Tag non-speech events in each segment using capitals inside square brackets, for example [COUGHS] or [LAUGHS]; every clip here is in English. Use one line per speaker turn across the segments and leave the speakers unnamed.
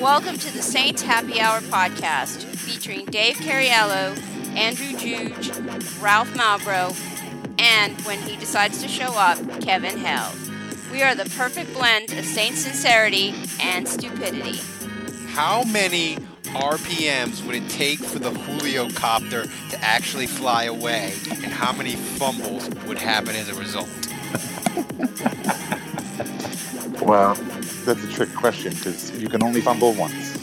Welcome to the Saints Happy Hour podcast featuring Dave Cariello, Andrew Juge, Ralph Malbrough, and when he decides to show up, Kevin Held. We are the perfect blend of Saints sincerity and stupidity.
How many RPMs would it take for the Julio copter to actually fly away, and how many fumbles would happen as a result? [LAUGHS]
Well, that's a trick question because you can only fumble once.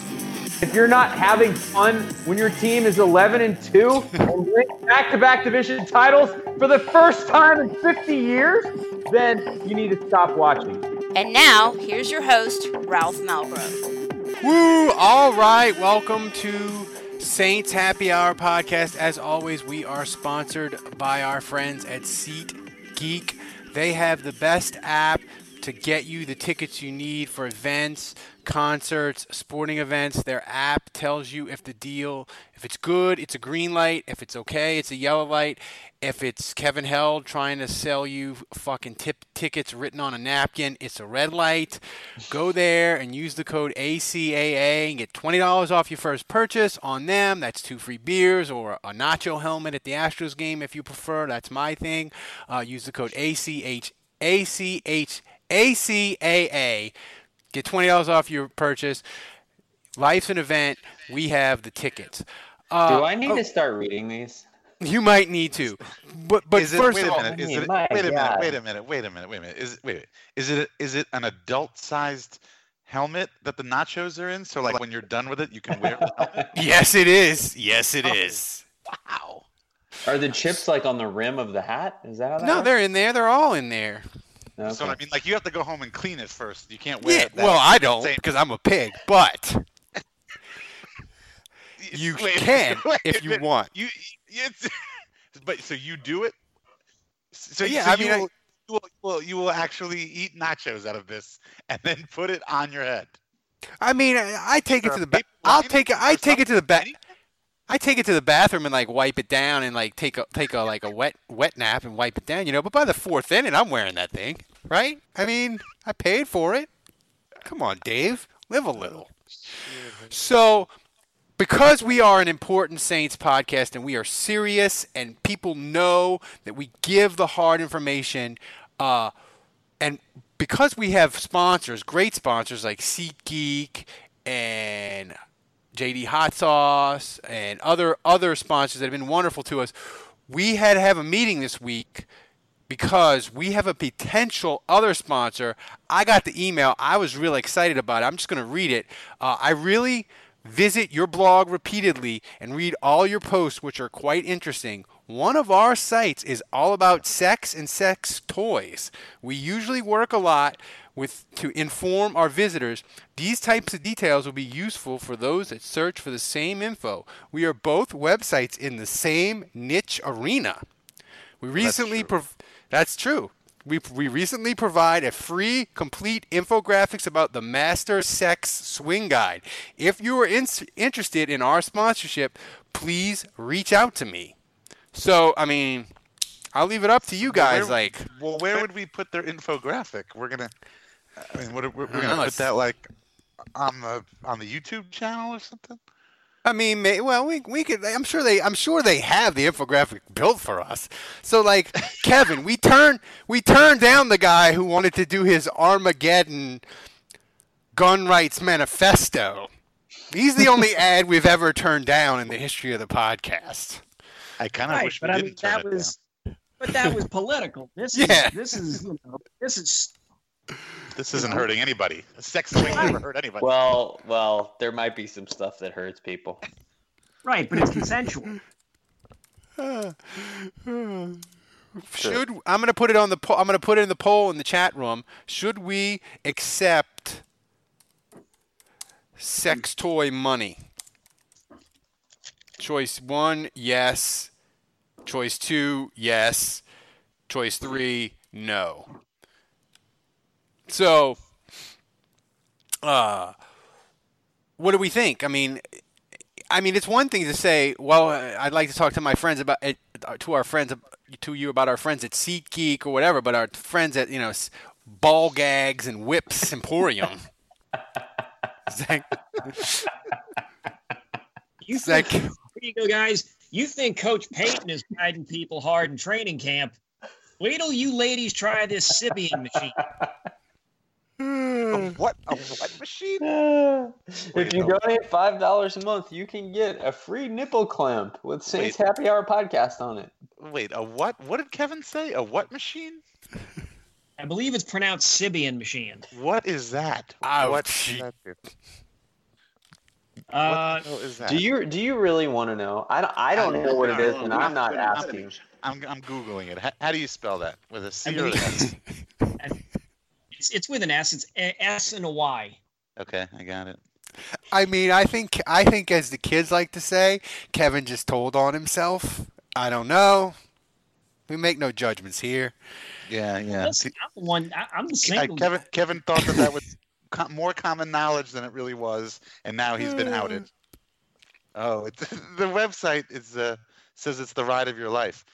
If you're not having fun when your team is 11 and 2 [LAUGHS] and win back-to-back division titles for the first time in 50 years, then you need to stop watching.
And now, here's your host, Ralph Malbrough.
Woo! All right, welcome to Saints Happy Hour podcast. As always, we are sponsored by our friends at SeatGeek. They have the best app to get you the tickets you need for events, concerts, sporting events. Their app tells you if the deal, if it's good, it's a green light. If it's okay, it's a yellow light. If it's Kevin Held trying to sell you fucking tip tickets written on a napkin, it's a red light. Go there and use the code ACAA and get $20 off your first purchase on them. That's two free beers or a nacho helmet at the Astros game if you prefer. That's my thing. Uh, use the code ACH ACH ACAA. Get twenty dollars off your purchase. Life's an event. We have the tickets.
Uh, Do I need oh, to start reading these?
You might need to, but but
is it,
first
wait
of all,
a minute, is it, wait a minute, wait a minute, wait a minute, wait a minute. Is it? wait, is it is it an adult-sized helmet that the nachos are in? So like when you're done with it, you can wear it. [LAUGHS]
yes, it is. Yes, it is. oh.
Wow.
Are the chips like on the rim of the hat? Is that how that
No,
works?
they're in there. They're all in there.
Okay. So I mean, like you have to go home and clean it first. You can't wear
yeah,
it.
well, I don't because I'm a pig, but [LAUGHS] you
wait,
can [LAUGHS]
wait,
if you want.
You, it's, [LAUGHS] but so you do it. So
yeah,
so
I
you
mean,
will, you will, will you will actually eat nachos out of this and then put it on your head.
I mean, I, I take it to the back. I'll take it. I take it to the back. I take it to the bathroom and like wipe it down and like take a take a like a wet wet nap and wipe it down, you know. But by the fourth inning, I'm wearing that thing, right? I mean, I paid for it. Come on, Dave, live a little. So, because we are an important Saints podcast and we are serious and people know that we give the hard information, uh, and because we have sponsors, great sponsors like SeatGeek and JD Hot Sauce and other other sponsors that have been wonderful to us. We had to have a meeting this week because we have a potential other sponsor. I got the email. I was really excited about it. I'm just going to read it. Uh, I really visit your blog repeatedly and read all your posts, which are quite interesting. One of our sites is all about sex and sex toys. We usually work a lot with to inform our visitors. These types of details will be useful for those that search for the same info. We are both websites in the same niche arena. We recently
that's true.
Prov- that's true. We, we recently provide a free, complete infographics about the Master Sex Swing Guide. If you are in, interested in our sponsorship, please reach out to me. So, I mean, I'll leave it up to you guys.
Well, where,
like,
well, where would we put their infographic? We're gonna. I mean, what, we're, we're gonna put that like on the on the YouTube channel or something.
I mean, may, well, we we could. I'm sure they. I'm sure they have the infographic built for us. So, like [LAUGHS] Kevin, we turned we turned down the guy who wanted to do his Armageddon gun rights manifesto. He's the only [LAUGHS] ad we've ever turned down in the history of the podcast.
I kind of
right,
wish
but
we
I
didn't
mean
turn
that
it
was,
down.
but that [LAUGHS] was political. This
Yeah.
is this is you know this is
This isn't hurting anybody. Sex swing never hurt anybody.
Well, well, there might be some stuff that hurts people.
right, but it's consensual. [SIGHS]
Should I'm going to put it on the po- I'm going to put it in the poll in the chat room. Should we accept sex toy money? Choice 1, yes. Choice 2, yes. Choice 3, no. So uh what do we think? I mean, I mean, it's one thing to say, well, I'd like to talk to my friends about it, to our friends, to you about our friends at SeatGeek or whatever, but our friends at, you know, Ball Gags and Whips Emporium. [LAUGHS]
you think, here you go, guys. You think Coach Payton is guiding people hard in training camp. Wait till you ladies try this Sybian machine.
A what? A what machine? [LAUGHS]
if you donate five dollars a month, you can get a free nipple clamp with Saints
Wait.
Happy Hour podcast on it.
Wait, a what? What did Kevin say? A what machine?
I believe it's pronounced Sibian machine.
What is that?
Ouch.
What does that do?
Uh,
what is that?
Do you do you really want to know? I don't, I don't know what it is, and I'm not asking.
I'm, I'm googling it. How, how do you spell that? With a
I
C or an
believe
S?
It's, it's with an S. It's a S and a Y.
Okay, I got it.
I mean, I think I think as the kids like to say, Kevin just told on himself. I don't know. We make no judgments here.
Yeah, yeah.
Listen, I'm the one. I, I'm the
I- Kevin Kevin thought that that [LAUGHS] was co- more common knowledge than it really was, and now he's been outed. Oh, it's, [LAUGHS] the website is uh, says it's the ride of your life.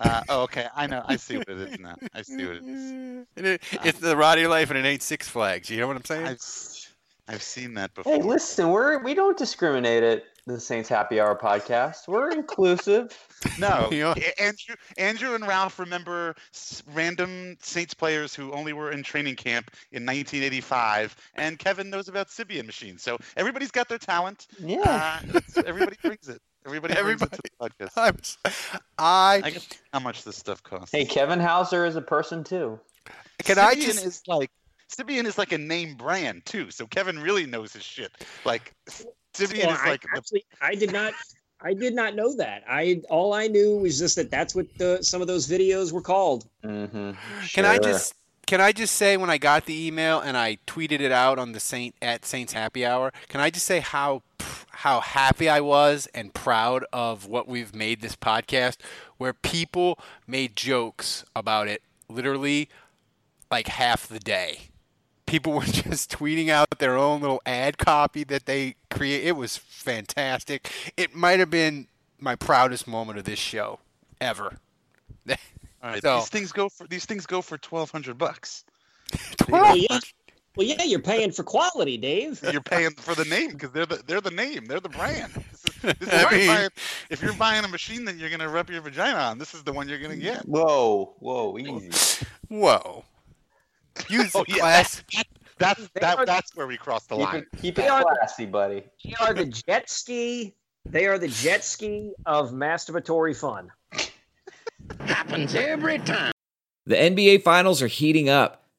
Uh, oh, okay, I know. I see what it is now. I see what it is. [LAUGHS]
And it, it's the ride of your life, and it ain't Six Flags. You know what I'm saying?
I've s- I've seen that before.
Hey, listen, we're we don't discriminate at the Saints Happy Hour podcast. We're inclusive. [LAUGHS]
No, [LAUGHS]
You know-
Andrew, Andrew and Ralph remember random Saints players who only were in training camp in 1985, and Kevin knows about Sybian machines. So everybody's got their talent.
Yeah.
Uh, everybody brings it. Everybody, brings it to the podcast. [LAUGHS]
I'm s- I
I guess how much this stuff costs.
Hey, Kevin Hauser is a person too.
can I just
is like Sybian is like a name brand too. So Kevin really knows his shit. Like Sybian
Well,
is
I,
like the
actually, I did not. I did not know that. I all I knew was just that that's what the, some of those videos were called.
Mm-hmm.
Can I just can I just say when I got the email and I tweeted it out on the Saint at Saints Happy Hour? Can I just say how how happy I was and proud of what we've made this podcast, where people made jokes about it literally like half the day. People [LAUGHS] were just tweeting out their own little ad copy that they create. It was fantastic. It might have been my proudest moment of this show ever. [LAUGHS]
All right,
So-
these things go for these things go for twelve hundred bucks. [LAUGHS]
Well, yeah, well, yeah, you're paying for quality, Dave. [LAUGHS]
You're paying for the name because they're the they're the name. They're the brand. This is, this is [LAUGHS]
I mean-
buying, if you're buying a machine that you're gonna rub your vagina on, this is the one you're gonna get.
Whoa, whoa, easy.
Whoa. Use
Oh,
the
yeah,
class. [LAUGHS]
That's that
are-
that's where we cross the
Keep
line.
it, keep
They
it
are the-
classy, buddy.
They are the jet ski. They are the jet ski of masturbatory fun. Happens every time.
The NBA Finals are heating up.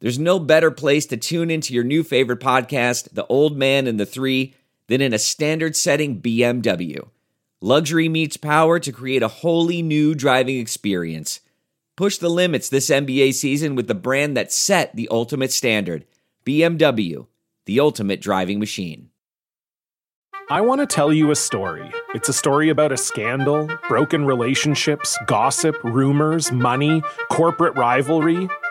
there's no better place to tune into your new favorite podcast, The Old Man and the Three, than in a standard setting BMW. Luxury meets power to create a wholly new driving experience. Push the limits this NBA season with the brand that set the ultimate standard BMW, the ultimate driving machine.
I want to tell you a story. It's a story about a scandal, broken relationships, gossip, rumors, money, corporate rivalry,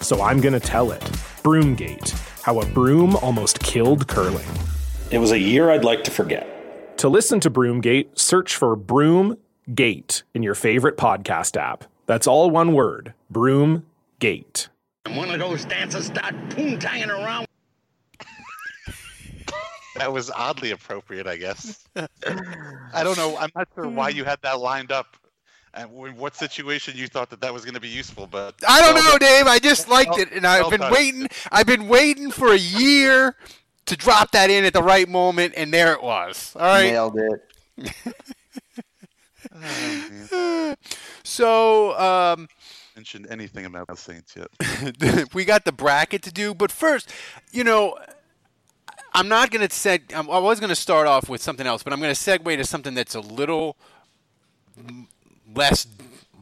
so I'm going to tell it. Broomgate How a Broom Almost Killed Curling.
It was a year I'd like to forget.
To listen to Broomgate, search for Broomgate in your favorite podcast app. That's all one word Broomgate.
And one of those dancers start poontanging around.
That was oddly appropriate, I guess. [LAUGHS] I don't know. I'm not sure why you had that lined up and in what situation you thought that that was going to be useful. But
I don't
well
know. Dave. I just liked
Well-
it, and I've
well
been
done.
waiting. I've been waiting for a year to drop that in at the right moment, and there it was. All right.
Nailed it. [LAUGHS] [SIGHS]
So, um,
mentioned anything about the Saints yet? [LAUGHS]
we got the bracket to do, but first, you know, I'm not going to seg. I'm- I was going to start off with something else, but I'm going to segue to something that's a little m- less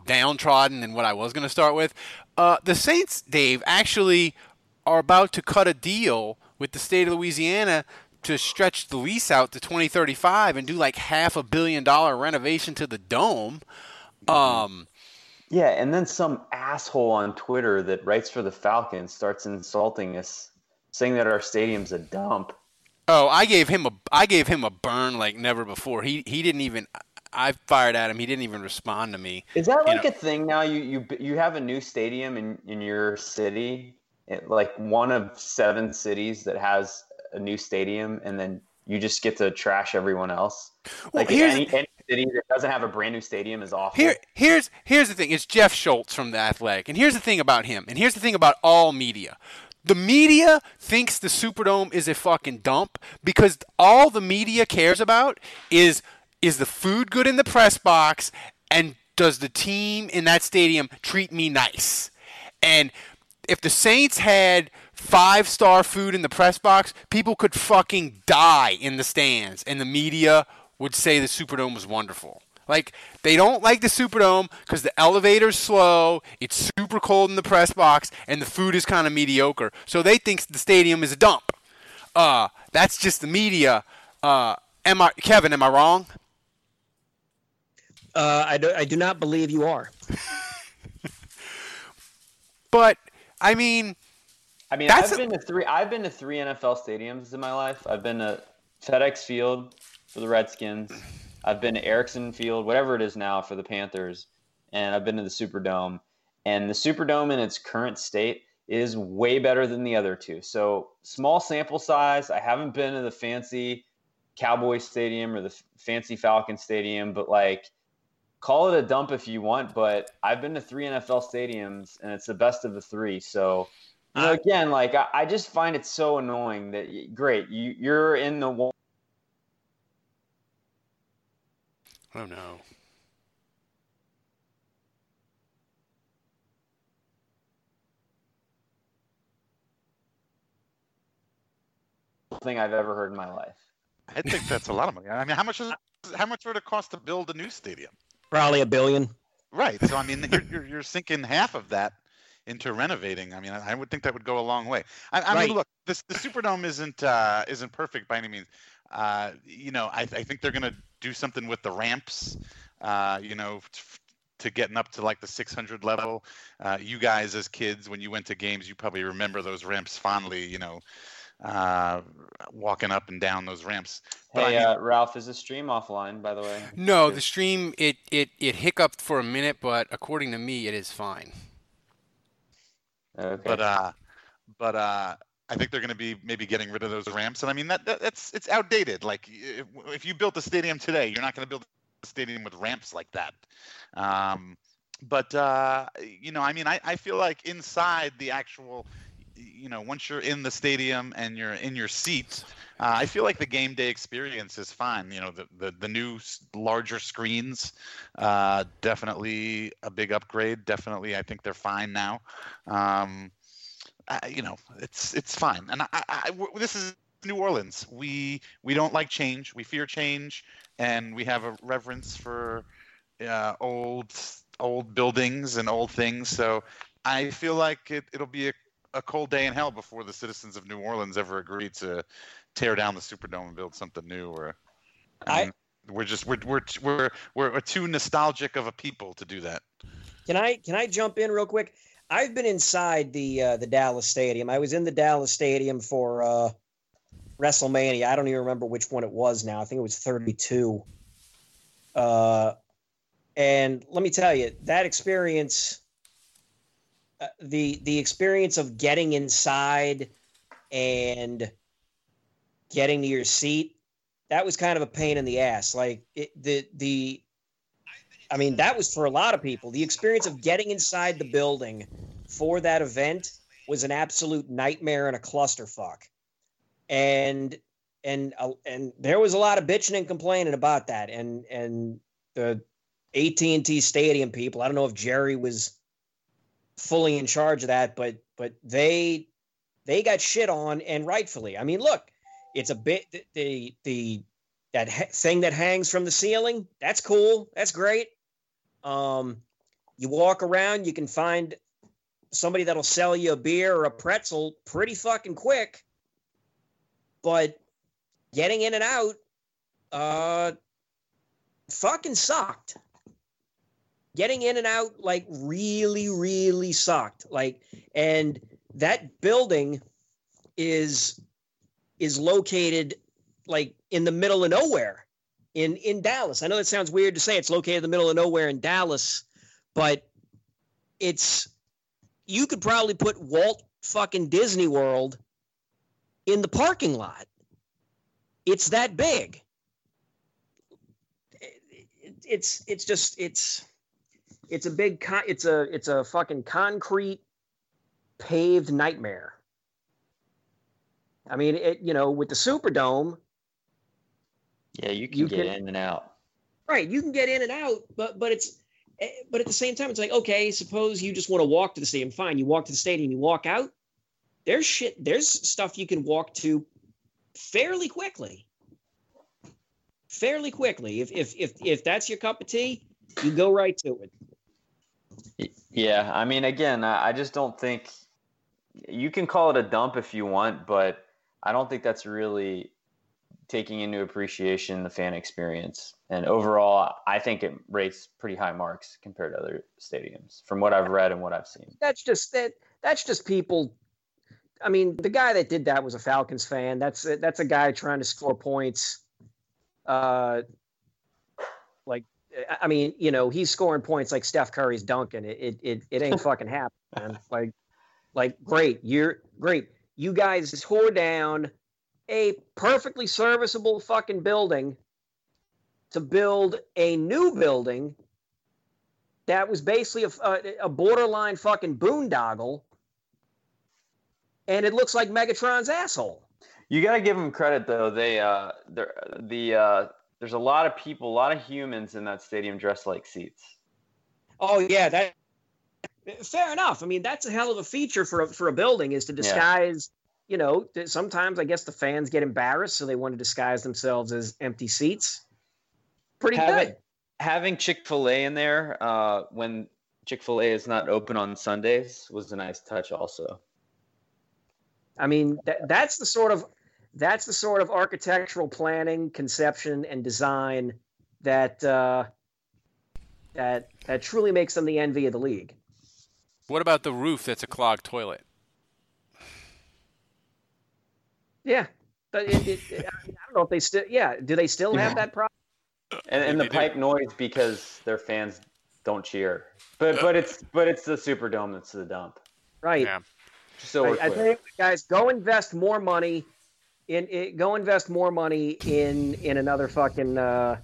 downtrodden than what I was going to start with. Uh, the Saints, Dave, actually are about to cut a deal with the state of Louisiana to stretch the lease out to 2035 and do like half a billion dollar renovation to the dome. Um,
Yeah, and then some asshole on Twitter that writes for the Falcons starts insulting us, saying that our stadium's a dump.
Oh, I gave him a I gave him a burn like never before. He he didn't even I fired at him. He didn't even respond to me.
Is that
You
like
know.
a thing now? You you you have a new stadium in in your city, it, like one of seven cities that has a new stadium, and then you just get to trash everyone else.
Well,
Like any, any city that doesn't have a brand new stadium is awful.
Here here's here's the thing. It's Jeff Schultz from the Athletic, and here's the thing about him. And here's the thing about all media. The media thinks the Superdome is a fucking dump because all the media cares about is is the food good in the press box and does the team in that stadium treat me nice? And if the Saints had five star food in the press box, people could fucking die in the stands, and the media would say the Superdome was wonderful. Like they don't like the Superdome because the elevator's slow, it's super cold in the press box, and the food is kind of mediocre. So they think the stadium is a dump. Uh, that's just the media. Uh, am I, Kevin? Am I wrong?
Uh, I, do, I do not believe you are. [LAUGHS]
But I mean,
I mean,
That's
I've
a-
been to three. I've been to three NFL stadiums in my life. I've been to FedEx Field for the Redskins. I've been to Ericsson Field, whatever it is now, for the Panthers, and I've been to the Superdome. And the Superdome in its current state is way better than the other two. So small sample size. I haven't been to the fancy Cowboy Stadium or the f- fancy Falcon Stadium, but like call it a dump if you want, but I've been to three NFL stadiums and it's the best of the three. So, you know, again, like I, I just find it so annoying that great, you you're in the one.
Oh no.
thing I've ever heard in my life.
I think that's a lot of money. I mean, how much is how much would it cost to build a new stadium?
Probably a billion.
Right. So I mean, you're you're, you're sinking half of that into renovating. I mean, I, I would think that would go a long way. I, I
Right.
mean, look, this the Superdome isn't uh, isn't perfect by any means. Uh, you know, I, I think they're gonna do something with the ramps. Uh, you know. t- to getting up to like the 600 level, uh, you guys as kids, when you went to games, you probably remember those ramps fondly. You know, uh, walking up and down those ramps. But I
Hey,
mean-
uh, Ralph, is the stream offline? By the way.
No, the stream it it it hiccuped for a minute, but according to me, it is fine.
Okay.
but uh but uh I think they're going to be maybe getting rid of those ramps, and I mean that, that that's it's outdated. Like if, if you built a stadium today, you're not going to build a stadium with ramps like that. Um, but uh, you know, I mean, I, I feel like inside the actual, you know, once you're in the stadium and you're in your seat, uh, I feel like the game day experience is fine. You know, the the, the new larger screens, uh, definitely a big upgrade. Definitely, I think they're fine now. Um, uh, you know, it's it's fine. And I, I, I this is New Orleans. We we don't like change. We fear change, and we have a reverence for uh, old old buildings and old things. So I feel like it, it'll be a, a cold day in hell before the citizens of New Orleans ever agree to tear down the Superdome and build something new. Or I mean, we're just we're we're we're we're too nostalgic of a people to do that.
Can I can I jump in real quick? I've been inside the uh, the Dallas Stadium. I was in the Dallas Stadium for uh, WrestleMania. I don't even remember which one it was now. I think it was 32. Uh, and let me tell you, that experience, uh, the the experience of getting inside and getting to your seat, that was kind of a pain in the ass. Like it, the the I mean, that was for a lot of people. The experience of getting inside the building for that event was an absolute nightmare and a clusterfuck. And and uh, and there was a lot of bitching and complaining about that. And and the AT&T Stadium people, I don't know if Jerry was fully in charge of that, but but they they got shit on and rightfully. I mean, look, it's a bit the the, that ha- thing that hangs from the ceiling. That's cool. That's great. Um, you walk around, you can find somebody that'll sell you a beer or a pretzel pretty fucking quick. But getting in and out, uh, fucking sucked. Getting in and out like really, really sucked. Like, and that building is is located like in the middle of nowhere in in Dallas. I know that sounds weird to say it's located in the middle of nowhere in Dallas, but it's you could probably put Walt fucking Disney World in the parking lot. It's that big. It's it's just it's it's a big con- it's a it's a fucking concrete paved nightmare. I mean, it you know with the Superdome,
yeah, you can
You
get
can-
in and out.
right? You can get in and out, but but it's but at the same time, it's like okay, suppose you just want to walk to the stadium. Fine, you walk to the stadium, you walk out. There's shit. There's stuff you can walk to fairly quickly. Fairly quickly, if if if if that's your cup of tea, you go right to it.
Yeah, I mean, again, I just don't think you can call it a dump if you want, but I don't think that's really taking into appreciation the fan experience. And overall, I think it rates pretty high marks compared to other stadiums from what I've read and what I've seen.
That's just that. That's just people. I mean, the guy that did that was a Falcons fan. That's that's a guy trying to score points. Uh, like, I mean, you know, he's scoring points like Steph Curry's dunking. It it it, it ain't [LAUGHS] fucking happening, man. Like, like great, you're great. You guys tore down a perfectly serviceable fucking building to build a new building that was basically a, a, a borderline fucking boondoggle, and it looks like Megatron's asshole.
You got to give them credit though. They uh, they're, the uh, there's a lot of people, a lot of humans in that stadium dressed like seats.
Oh yeah, that fair enough. I mean, that's a hell of a feature for a, for a building is to
Yeah.
disguise. You know, sometimes I guess the fans get embarrassed, so they want to disguise themselves as empty seats. Pretty
having,
good.
Having Chick Fil A in there uh, when Chick Fil A is not open on Sundays was a nice touch, also.
I mean, that, that's the sort of that's the sort of architectural planning, conception, and design that uh, that that truly makes them the envy of the league.
What about the roof that's a clogged toilet?
Yeah, but it, it, it- I, mean, I don't know if they still. Yeah, do they still have that problem?
And, and the pipe noise because their fans don't cheer. But but it's but it's the Superdome that's the dump.
Right.
Just so
I, I
clear.
tell you what, guys, go invest more money in, in go invest more money in in another fucking uh,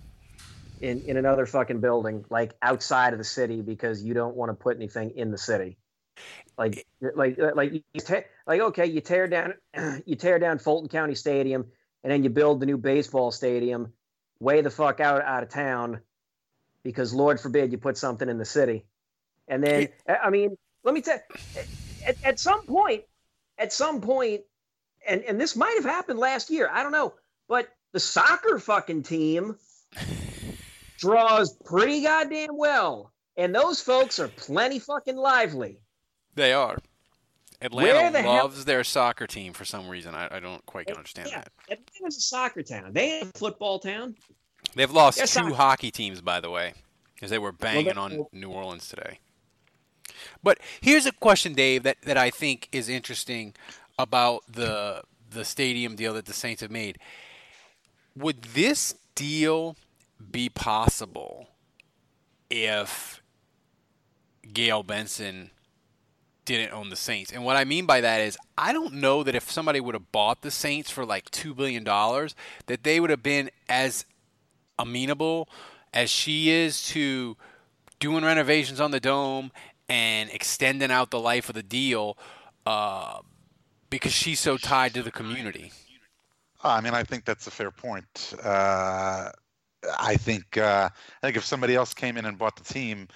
in in another fucking building like outside of the city because you don't want to put anything in the city. Like like like you te- like okay, you tear down [CLEARS THROAT] you tear down Fulton County Stadium and then you build the new baseball stadium way the fuck out out of town because Lord forbid you put something in the city. And then I- I mean, let me tell at, at some point, at some point, and and this might have happened last year. I don't know, but the soccer fucking team [SIGHS] draws pretty goddamn well, and those folks are plenty fucking lively.
They are. Atlanta
the hell-
loves their soccer team for some reason. I, I don't quite understand
Yeah,
that.
Atlanta's a soccer town. They ain't a football town.
They've lost
They're
two
soccer.
hockey teams, by the way, because they were banging on New Orleans today. But here's a question, Dave, that, that I think is interesting about the the stadium deal that the Saints have made. Would this deal be possible if Gayle Benson didn't own the Saints. And what I mean by that is I don't know that if somebody would have bought the Saints for like 2 billion dollars that they would have been as amenable as she is to doing renovations on the dome and extending out the life of the deal uh, because she's so tied to the community.
I mean, I think that's a fair point. Uh, I think uh, I think if somebody else came in and bought the team,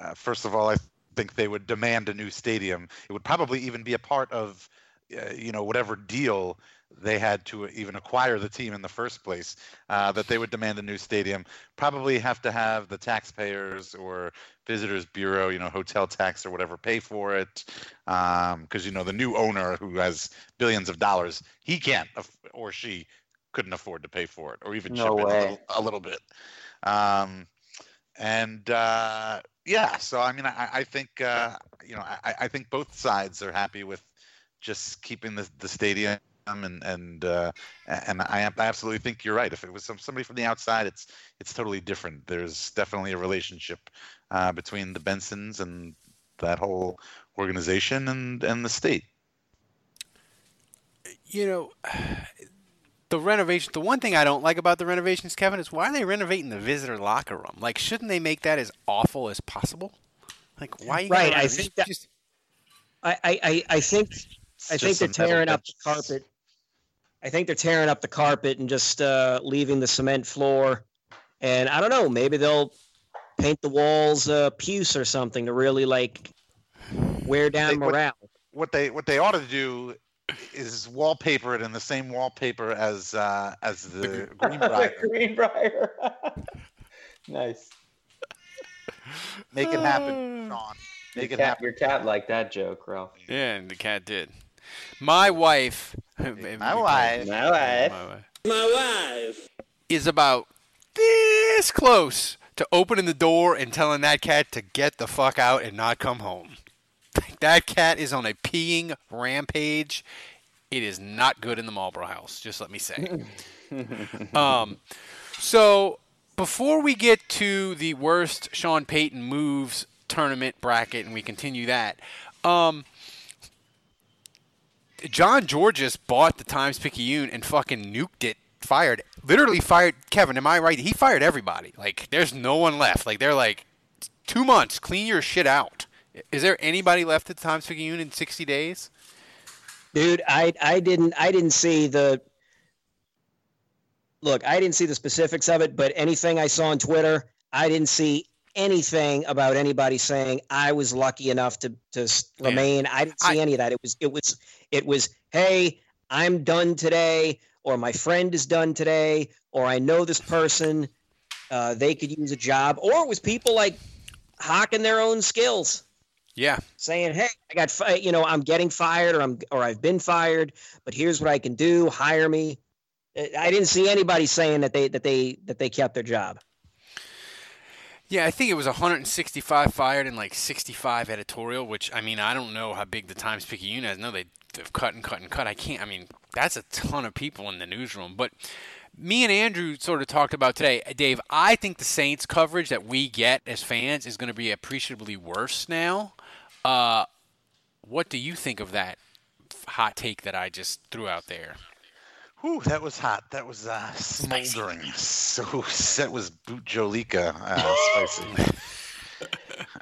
uh, first of all, I think they would demand a new stadium. It would probably even be a part of, uh, you know, whatever deal they had to even acquire the team in the first place. Uh, that they would demand a new stadium. Probably have to have the taxpayers or visitors bureau, you know, hotel tax or whatever, pay for it. Because you know the new owner who has billions of dollars, he can't or she couldn't afford to pay for it or even
No
chip in a little, a little bit. Um, and uh, yeah, so I mean, I, I think uh, you know, I, I think both sides are happy with just keeping the, the stadium. And and uh, and I, I absolutely think you're right. If it was some, somebody from the outside, it's it's totally different. There's definitely a relationship uh, between the Bensons and that whole organization and and the state.
You know, [SIGHS] the renovation. The one thing I don't like about the renovations, Kevin, is why are they renovating the visitor locker room? Like, shouldn't they make that as awful as possible? Like, why? You
Right, I
renovate-
think that-
just-
I, I, I, I think I think they're tearing up the carpet. I think they're tearing up the carpet and just uh, leaving the cement floor. And I don't know, maybe they'll paint the walls uh, puce or something to really like wear down
They- what-
morale.
what they what they ought to do is wallpaper it in the same wallpaper as uh, as the [LAUGHS] Greenbrier. [LAUGHS]
Greenbrier. [LAUGHS] nice.
Make it happen, [SIGHS] Sean. Make
your
it
cat,
happen.
Your cat liked that joke, Ralph.
Yeah, and the cat did. My wife.
My wife.
My wife.
My wife. My wife. Is about this close to opening the door and telling that cat to get the fuck out and not come home. [LAUGHS] That cat is on a peeing rampage. It is not good in the Malbrough house, just let me say. [LAUGHS] um, so before we get to the worst Sean Payton moves tournament bracket and we continue that, um, John Georges bought the Times Picayune and fucking nuked it. Fired, literally fired. Kevin, am I right? He fired everybody. Like, there's no one left. Like, they're like, two months, clean your shit out. Is there anybody left at the Times Picayune in 60 days?
Dude, I I didn't I didn't see the look, I didn't see the specifics of it, but anything I saw on Twitter, I didn't see anything about anybody saying I was lucky enough to to s-
Yeah.
remain. I didn't see any of that. It was it was it was hey, I'm done today, or my friend is done today, or I know this person, uh, they could use a job, or it was people like hawking their own skills
Yeah.
saying, "Hey, I got fi- you know I'm getting fired or I'm or I've been fired, but here's what I can do. Hire me." I didn't see anybody saying that they that they that they kept their job.
Yeah, I think it was 165 fired and like 65 editorial, which I mean, I don't know how big the Times Picayune is. No, they, they've cut and cut and cut. I can't, I mean, that's a ton of people in the newsroom. But me and Andrew sort of talked about today, Dave, I think the Saints coverage that we get as fans is going to be appreciably worse now. Uh, what do you think of that hot take that I just threw out there?
Whew, that was hot. That was uh, smoldering. [LAUGHS] So that was Bhut Jolokia uh, spicy.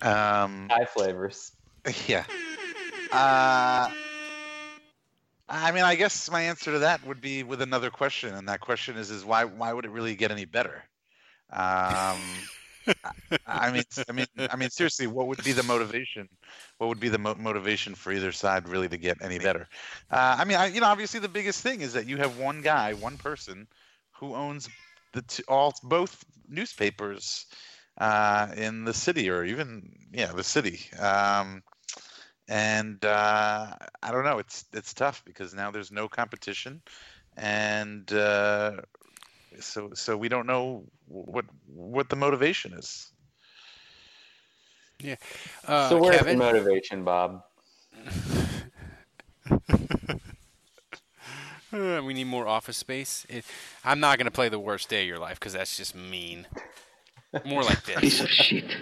[LAUGHS] um,
High flavors.
yeah. Uh, I mean, I guess my answer to that would be with another question, and that question is: is why why would it really get any better? Um, I mean, I mean, I mean, seriously, what would be the motivation? What would be the mo- motivation for either side really to get any better? Uh, I mean, I, you know, obviously the biggest thing is that you have one guy, one person, who owns the t- all both newspapers uh, in the city, or even yeah, the city. Um, and uh, I don't know. It's it's tough because now there's no competition, and uh, so so we don't know what what the motivation is.
Yeah. Uh,
so where's
Kevin?
the motivation, Bob? [LAUGHS]
We need more office space. It, I'm not going to play the worst day of your life because that's just mean. More like this. [LAUGHS]
Piece of shit.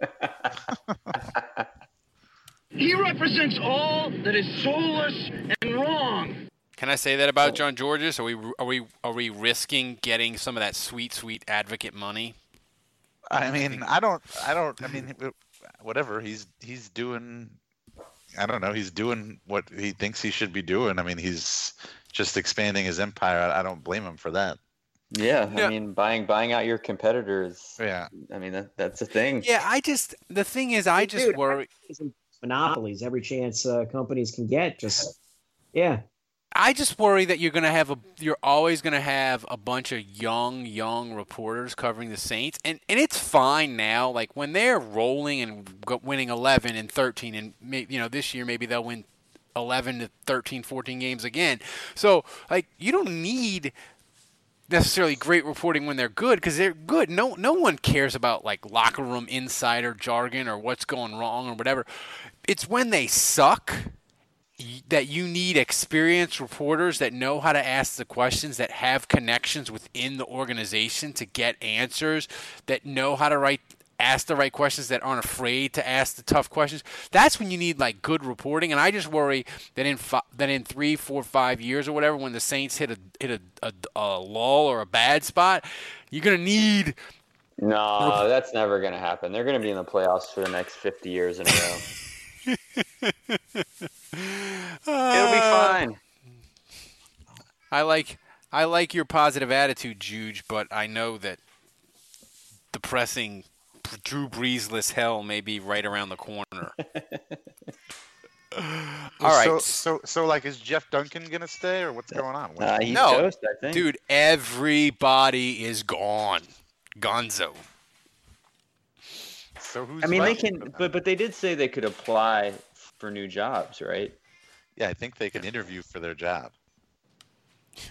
[LAUGHS] He represents all that is soulless and wrong.
Can I say that about oh. John Georges? Are we are we are we risking getting some of that sweet sweet advocate money?
I mean, I don't, I don't. I mean, whatever he's he's doing. I don't know. He's doing what he thinks he should be doing. I mean, he's just expanding his empire. I, I don't blame him for that.
Yeah,
Yeah.
I mean, buying buying out your competitors.
Yeah.
I mean, that, that's a thing.
Yeah, I just the thing is, I just
Dude,
worry.
Monopolies every chance uh, companies can get. Just yeah.
I just worry that you're gonna have a you're always gonna have a bunch of young young reporters covering the Saints, and and it's fine now. Like when they're rolling and winning 11 and 13, and may, you know this year maybe they'll win 11 to 13, 14 games again. So like you don't need necessarily great reporting when they're good because they're good. No no one cares about like locker room insider jargon or what's going wrong or whatever. It's when they suck that you need experienced reporters that know how to ask the questions that have connections within the organization to get answers that know how to write ask the right questions that aren't afraid to ask the tough questions that's when you need like good reporting and i just worry that in fi- that in three four five years or whatever when the saints hit a hit a, a, a lull or a bad spot you're gonna need
No, that's never going to happen. They're going to be in the playoffs for the next 50 years in a row. [LAUGHS] It'll be fine.
I like I like your positive attitude, Juge, but I know that depressing Drew Breesless hell may be right around the corner. [LAUGHS] All right.
So, so, so, like, is Jeff Duncan gonna stay, or what's going on? What's-
Uh, he's
no,
toast, I think.
dude, everybody is gone. Gonzo.
So who's?
I mean, they can, but but they did say they could apply for new jobs, right?
Yeah, I think they can interview for their job. [LAUGHS]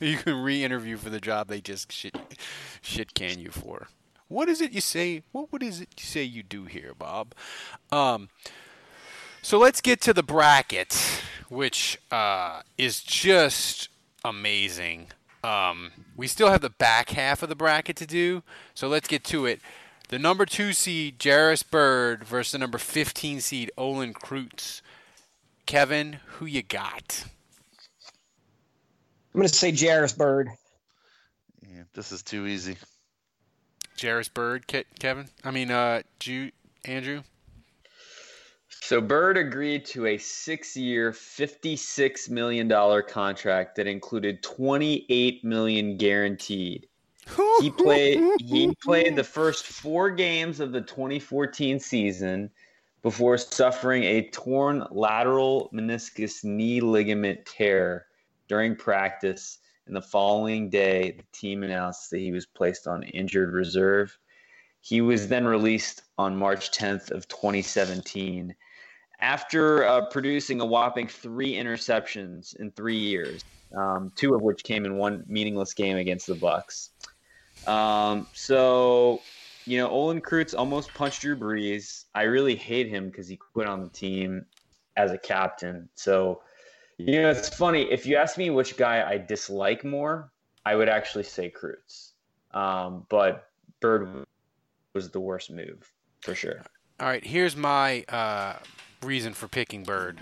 You can re-interview for the job they just shit shit can you for. What is it you say? What what is it you say you do here, Bob? Um, so let's get to the bracket, which uh, is just amazing. Um, we still have the back half of the bracket to do, so let's get to it. The number two seed Jairus Byrd versus the number fifteen seed Olin Kreutz. Kevin, who you got?
I'm going to say Jairus Byrd.
Yeah, this is too easy.
Jairus Byrd, Ke- Kevin. I mean, uh, Ju- Andrew.
So Byrd agreed to a six-year, fifty-six million dollar contract that included twenty-eight million guaranteed. He played. He played the [LAUGHS] first four games of the 2014 season before suffering a torn lateral meniscus knee ligament tear during practice. And the following day, the team announced that he was placed on injured reserve. He was then released on March 10th of 2017 after uh, producing a whopping three interceptions in three years, um, two of which came in one meaningless game against the Bucks. Um, so, you know, Olin Kreutz almost punched Drew Brees. I really hate him because he quit on the team as a captain. So, you know, it's funny. If you ask me which guy I dislike more, I would actually say Kreutz. Um, but Byrd was the worst move for sure.
All right, here's my uh, reason for picking Byrd.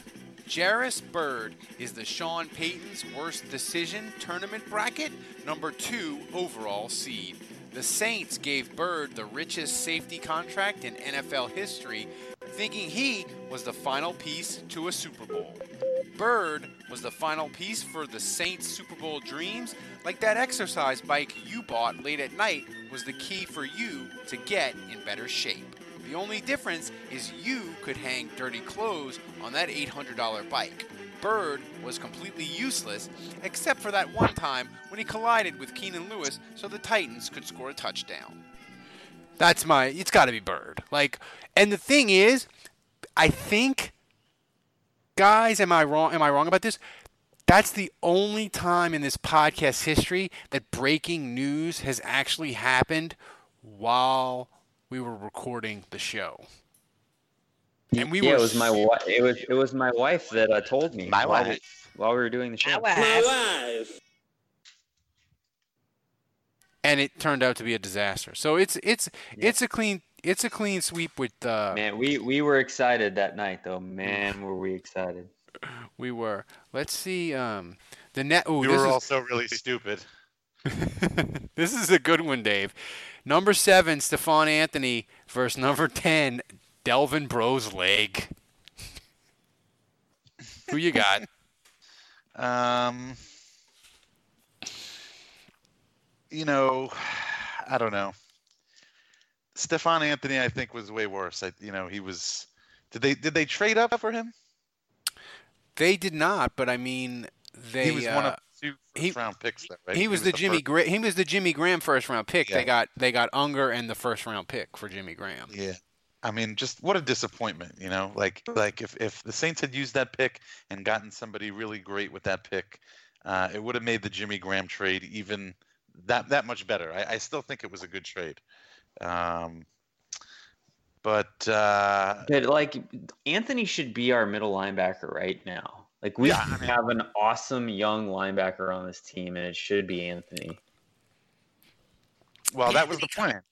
Jairus Byrd is the Sean Payton's worst decision tournament bracket, number two overall seed. The Saints gave Byrd the richest safety contract in NFL history, thinking he was the final piece to a Super Bowl. Byrd was the final piece for the Saints Super Bowl dreams, like that exercise bike you bought late at night was the key for you to get in better shape. The only difference is you could hang dirty clothes on that $800 bike. Byrd was completely useless, except for that one time when he collided with Keenan Lewis so the Titans could score a touchdown. That's my. It's got to be Byrd. Like, and the thing is, I think, guys, am I wrong? Am I wrong about this? That's the only time in this podcast history that breaking news has actually happened while we were recording the show.
And we yeah, were. it was my wife. It was it was my wife that uh, told me.
My
while
wife.
We, while we were doing the show.
My wife.
And it turned out to be a disaster. So it's it's yeah. it's a clean it's a clean sweep with. Uh,
Man, we we were excited that night though. Man, were we excited.
We were. Let's see. Um, the net. Ooh,
we
were
is... also really stupid. [LAUGHS]
this is a good one, Dave. Number seven, Stephone Anthony versus number ten, Delvin Breaux's leg. Who you got? [LAUGHS]
um, you know, I don't know. Stephone Anthony, I think, was way worse. I, you know, he was. Did they did they trade up for him?
They did not, but I mean, they.
He was
uh,
one of two first
he,
round picks. Though, right?
He, was, the,
the
Jimmy. Gra- he was the Jimmy Graham first round pick.
Yeah.
They got they got Unger and the first round pick for Jimmy Graham.
Yeah. I mean, just what a disappointment, you know. Like, like if, if the Saints had used that pick and gotten somebody really great with that pick, uh, it would have made the Jimmy Graham trade even that that much better. I, I still think it was a good trade. Um, but uh,
But like Anthony should be our middle linebacker right now. Like we
Yeah, I mean-
have an awesome young linebacker on this team, and it should be Anthony.
well, that was the plan.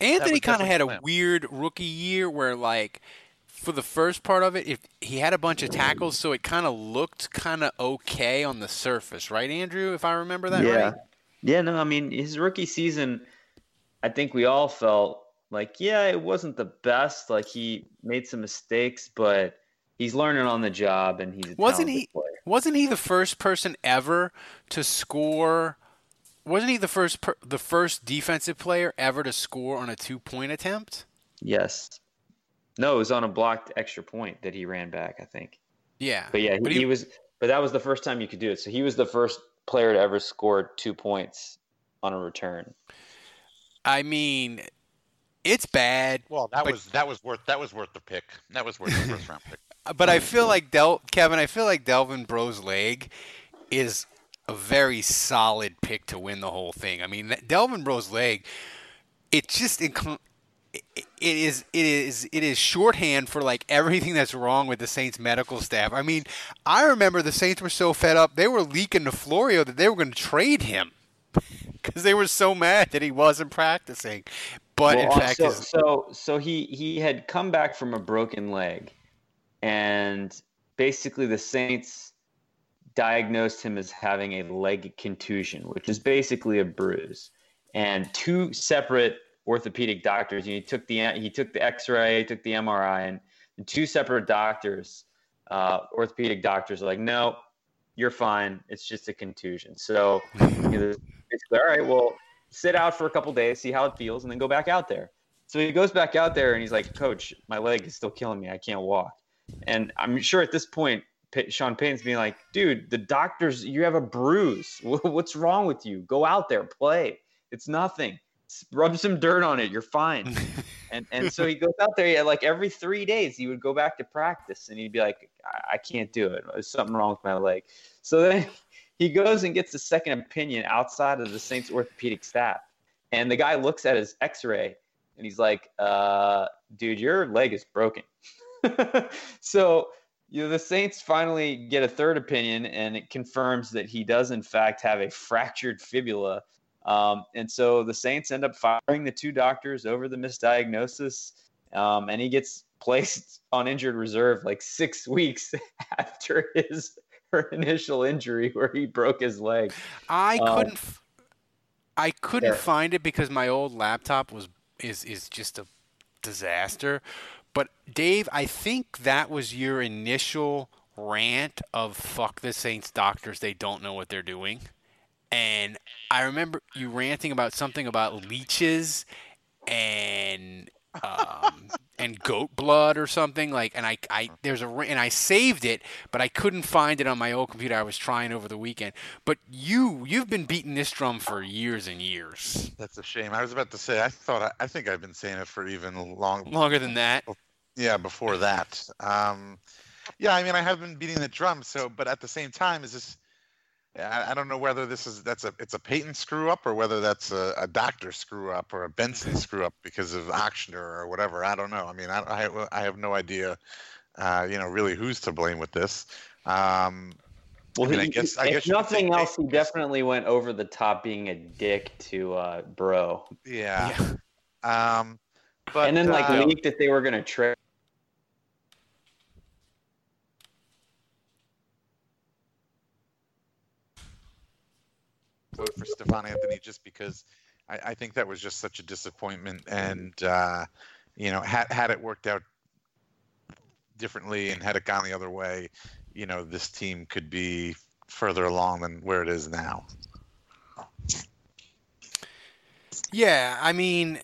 Anthony kind of had a
plan.
weird rookie year where like for the first part of it, if he had a bunch of tackles, so it kind of looked kind of okay on the surface, right, Andrew? If I remember that
yeah.
right.
Yeah, no, I mean his rookie season, I think we all felt like, yeah, it wasn't the best. Like he made some mistakes, but he's learning on the job, and he's a
Wasn't he?
player.
Wasn't he the first person ever to score? Wasn't he the first per, the first defensive player ever to score on a two point attempt?
Yes. No, it was on a blocked extra point that he ran back, I think.
Yeah,
But yeah, he,
But
he,
he-
was. But that was the first time you could do it. So he was the first player to ever score two points on a return.
I mean, it's bad.
Well, that
but-
was that was worth that was worth the pick. That was worth the [LAUGHS] first round pick.
But I feel like Del Kevin. I feel like Delvin Breaux's leg is a very solid pick to win the whole thing. I mean, Delvin Breaux's leg, it just inc- it it is it is it is shorthand for like everything that's wrong with the Saints medical staff. I mean, I remember the Saints were so fed up they were leaking to Florio that they were going to trade him [LAUGHS] because they were so mad that he wasn't practicing. But in
uh,
fact,
so,
his,
so so he he had come back from a broken leg, and basically the Saints diagnosed him as having a leg contusion, which is basically a bruise. And two separate orthopedic doctors, know, he took the he took the X-ray, took the MRI, and, and two separate doctors, uh, orthopedic doctors, are like, no, you're fine. It's just a contusion. So you all right, well, sit out for a couple days, see how it feels, and then go back out there. So he goes back out there and he's like, Coach, my leg is still killing me. I can't walk. And I'm sure at this point, Sean Payton's being like, dude, the doctors, you have a bruise. [LAUGHS] What's wrong with you? Go out there, play. It's nothing. Rub some dirt on it. You're fine. [LAUGHS] and and so he goes out there. Yeah, like every three days, he would go back to practice, and he'd be like, I, I can't do it. There's something wrong with my leg. So then [LAUGHS] he goes and gets a second opinion outside of the Saints orthopedic staff, and the guy looks at his X-ray, and he's like, uh, "Dude, your leg is broken." [LAUGHS] so you know the Saints finally get a third opinion, and it confirms that he does in fact have a fractured fibula. Um, and so the Saints end up firing the two doctors over the misdiagnosis, um, and he gets placed on injured reserve like six [LAUGHS] weeks after his initial injury where he broke his leg.
I
Um,
couldn't. f- I couldn't
Yeah.
find it because my old laptop was is is just a disaster. But Dave, I think that was your initial rant of "fuck the Saints doctors, they don't know what they're doing." and I remember you ranting about something about leeches and um, [LAUGHS] and goat blood or something like. And I, I there's a and I saved it, but I couldn't find it on my old computer. I was trying over the weekend. But you you've been beating this drum for years and years.
That's a shame. I was about to say. I thought. I, I think I've been saying it for even long.
Longer than that.
Yeah, before that. Um, yeah, I mean, I have been beating the drum. So, but at the same time, is this? I, I don't know whether this is that's a it's a Payton screw up or whether that's a, a doctor screw up or a Benson screw up because of Ochsner or whatever. I don't know. I mean, I I, I have no idea. Uh, you know, really who's to blame with this. Um,
Well,
I mean,
he,
I guess I
if
guess you could say
nothing else, he definitely went over the top being a dick to uh, Breaux.
Yeah. Um, but
and then like
uh,
leaked that they were gonna trade.
Vote for Stephone Anthony just because I, I think that was just such a disappointment. And uh, you know, had had it worked out differently and had it gone the other way, you know, this team could be further along than where it is now.
Yeah, I mean,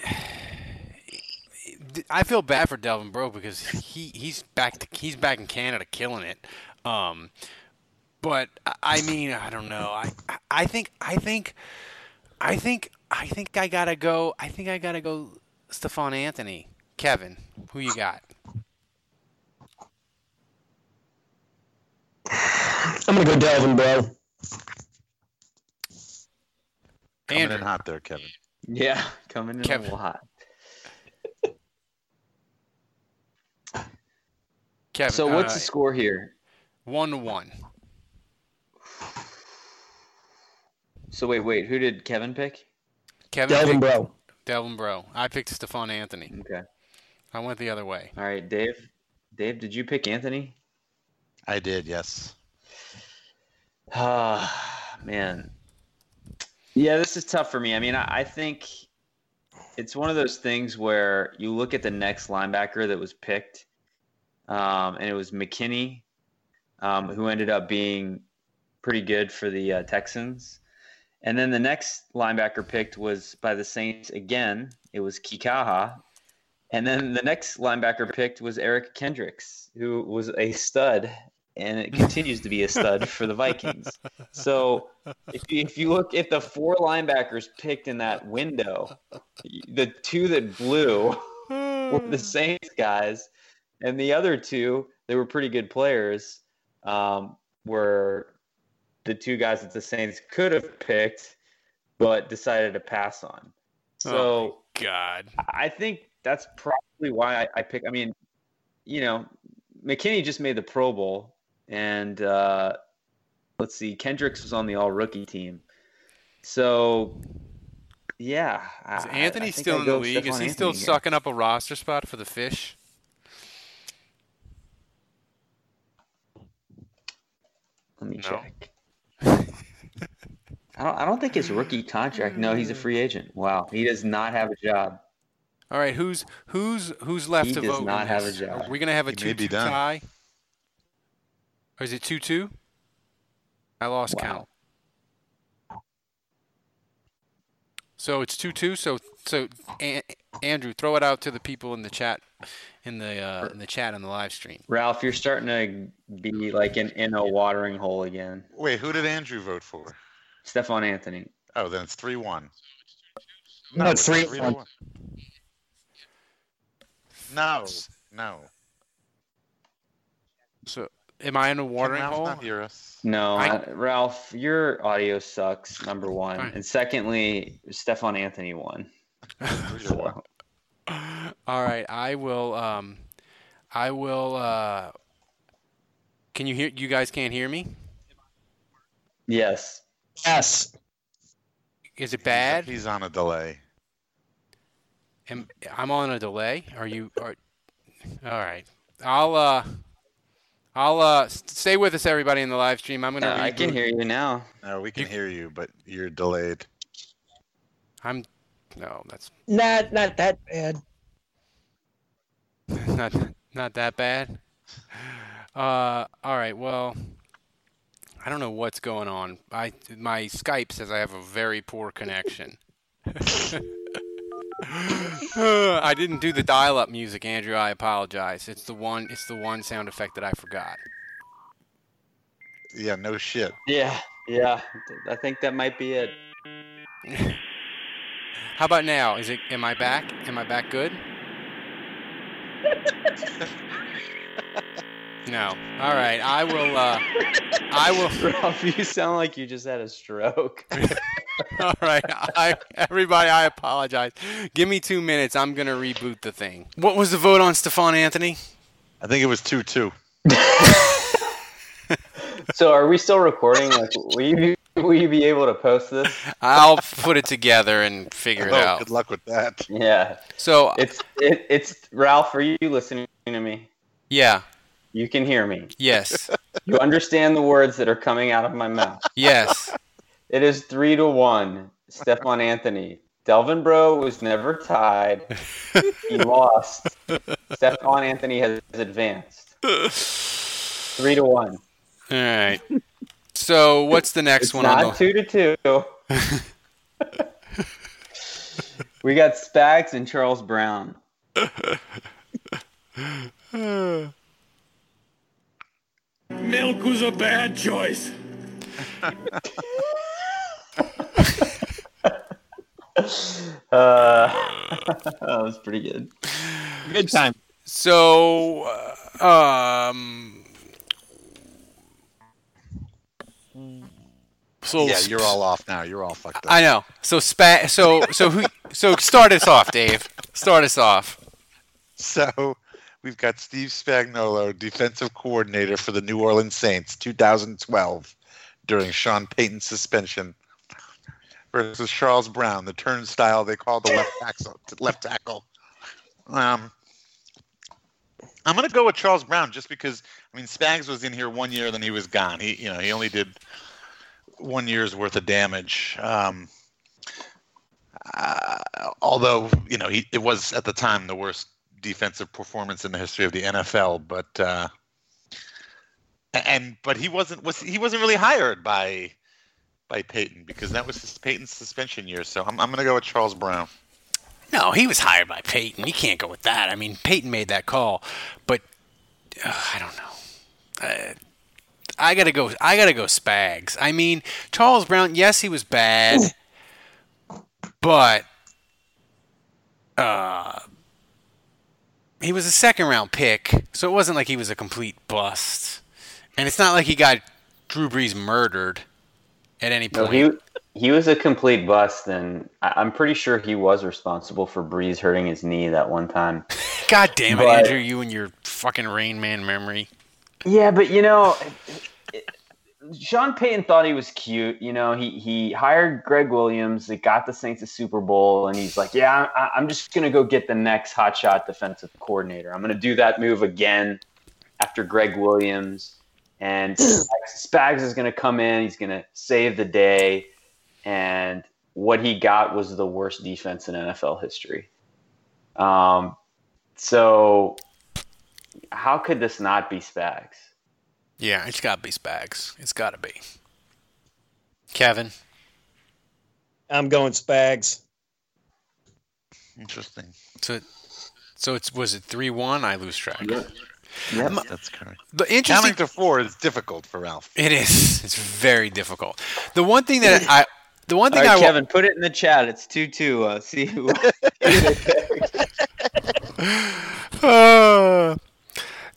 I feel bad for Delvin Breaux because he he's back to, he's back in Canada killing it. Um, but I- I mean, I don't know. I I think I think I think I think I gotta go. I think I gotta go. Stephone Anthony, Kevin, who you got?
I'm gonna go Delvin, Breaux.
Coming in hot there, Kevin.
Yeah, coming in
Kevin.
a lot.
Kevin.
So what's
uh,
the score here?
One to one.
So wait, wait, who did Kevin pick?
Kevin.
Delvin,
picked-
Breaux.
Delvin Breaux. I picked Stephone Anthony.
Okay.
I went the other way.
All right, Dave. Dave, did you pick Anthony?
I did, yes.
Ah, [SIGHS] man. Yeah, this is tough for me. I mean, I, I think it's one of those things where you look at the next linebacker that was picked, um, and it was McKinney, um, who ended up being pretty good for the uh, Texans. And then the next linebacker picked was by the Saints again. It was Kikaha. And then the next linebacker picked was Eric Kendricks, who was a stud and it continues to be a stud [LAUGHS] for the Vikings. So if you, if you look at the four linebackers picked in that window, the two that blew were the Saints guys, and the other two they were pretty good players. Um, were the two guys that the Saints could have picked, but decided to pass on. So
Oh God.
I think that's probably why I, I pick. I mean, you know, McKinney just made the Pro Bowl, and uh, let's see, Kendricks was on the All Rookie team. So, yeah,
Is
I-
Anthony
I
still in the league? Is he still
Anthony here.
sucking up a roster spot for the fish?
Let me
No.
check. I don't, I don't think his rookie contract. No, he's a free agent. Wow, he does not have a job.
All right, who's who's who's left
He
to
does
vote? in
not have a
this?
job.
Are we gonna have a
He
two-two
done.
tie? Or is it two-two? I lost
Wow.
count. So it's two-two. So so A- Andrew, throw it out to the people in the chat, in the uh, in the chat on the live stream.
Ralph, you're starting to be like in, in a watering hole again.
Wait, who did Andrew vote for?
Stephone Anthony.
Oh, then it's three one.
No, it's three one.
No, no.
So am I in a watering
Can Ralph
hole?
not hear us?
No,
I-
uh, Ralph, your audio sucks. Number one,
Fine.
and secondly, Stephone Anthony won.
Who's? [LAUGHS]
All right, I will. Um, I will. Uh, can you hear? You guys can't hear me.
Yes.
Yes.
Is it bad?
He's on a delay.
Am, I'm on a delay. Are you? Are, all right. I'll. Uh, I'll uh, stay with us, everybody, in the live stream. I'm gonna.
Uh, I can hear you now.
No, we can hear you, but you're delayed.
I'm. No, that's
Not not that bad. [LAUGHS]
not not that bad. Uh, all right. Well, I don't know what's going on. I my Skype says I have a very poor connection. [LAUGHS] I didn't do the dial-up music, Andrew. I apologize. It's the one. It's the one sound effect that I forgot.
Yeah, no shit.
Yeah, yeah. I think that might be it. [LAUGHS]
How about now? Is it? Am I back? Am I back good? [LAUGHS] no. All right. I will. Uh, I will. [LAUGHS]
Ralph, you sound like you just had a stroke. [LAUGHS]
All right. I, everybody, I apologize. Give me two minutes. I'm gonna reboot the thing. What was the vote on Stephone Anthony?
I think it was two two. [LAUGHS]
so, are we still recording? Like, will you be, will you be able to post this?
I'll put it together and figure it
Oh,
out.
good luck with that.
Yeah.
So
It's it, it's Ralph. Are you listening to me?
yeah.
You can hear me.
Yes. [LAUGHS]
You understand the words that are coming out of my mouth.
Yes.
It is three to one. Stephone Anthony. Delvin Breaux was never tied. He [LAUGHS] lost. Stephone Anthony has advanced. Three to one.
All right. So what's the next
It's
one
not
on the?
two to two. [LAUGHS] we got Spags and Charles Brown.
Milk was a bad choice. [LAUGHS]
Uh, [LAUGHS] that was pretty good.
Good time.
So, uh, um, so
yeah, you're all off now. You're all fucked up.
I know. So spa. So so who? So start us off, Dave. Start us off.
So we've got Steve Spagnuolo, defensive coordinator for the New Orleans Saints, 2012, during Sean Payton's suspension, versus Charles Brown, the turnstile they call the left tackle. Left tackle. Um, I'm going to go with Charles Brown just because I mean Spags was in here one year, then he was gone. He you know he only did one year's worth of damage. Um, uh, although you know he it was at the time the worst defensive performance in the history of the NFL, but uh, and but he wasn't was he wasn't really hired by by Payton because that was his Payton's suspension year. So I'm I'm going to go with Charles Brown.
No, he was hired by Payton. You can't go with that. I mean, Payton made that call, but uh, I don't know. Uh, I gotta go. I gotta go. Spags. I mean, Charles Brown. Yes, he was bad, but uh, he was a second round pick, so it wasn't like he was a complete bust. And it's not like he got Drew Brees murdered at any point.
No, he he was a complete bust, and I- I'm pretty sure he was responsible for Brees hurting his knee that one time.
God damn it,
But-
Andrew! You and your fucking Rain Man memory.
Yeah, but you know, Sean Payton thought he was cute. You know, he he hired Gregg Williams. It got the Saints a Super Bowl, and he's like, "Yeah, I, I'm just gonna go get the next hotshot defensive coordinator. I'm gonna do that move again after Gregg Williams, and [CLEARS THROAT] Spags is gonna come in. He's gonna save the day." And what he got was the worst defense in NFL history. Um, so how could this not be Spags?
Yeah, it's got to be Spags. It's got to be. Kevin.
I'm going Spags.
Interesting.
So, so it's was it three one? I lose track.
Yes, that's correct.
The interesting
Counting to four is difficult for Ralph.
It is. It's very difficult. The one thing that I, the one thing
right,
I wa-
Kevin, put it in the chat. It's two two. Uh, see who. [LAUGHS] [LAUGHS]
Uh,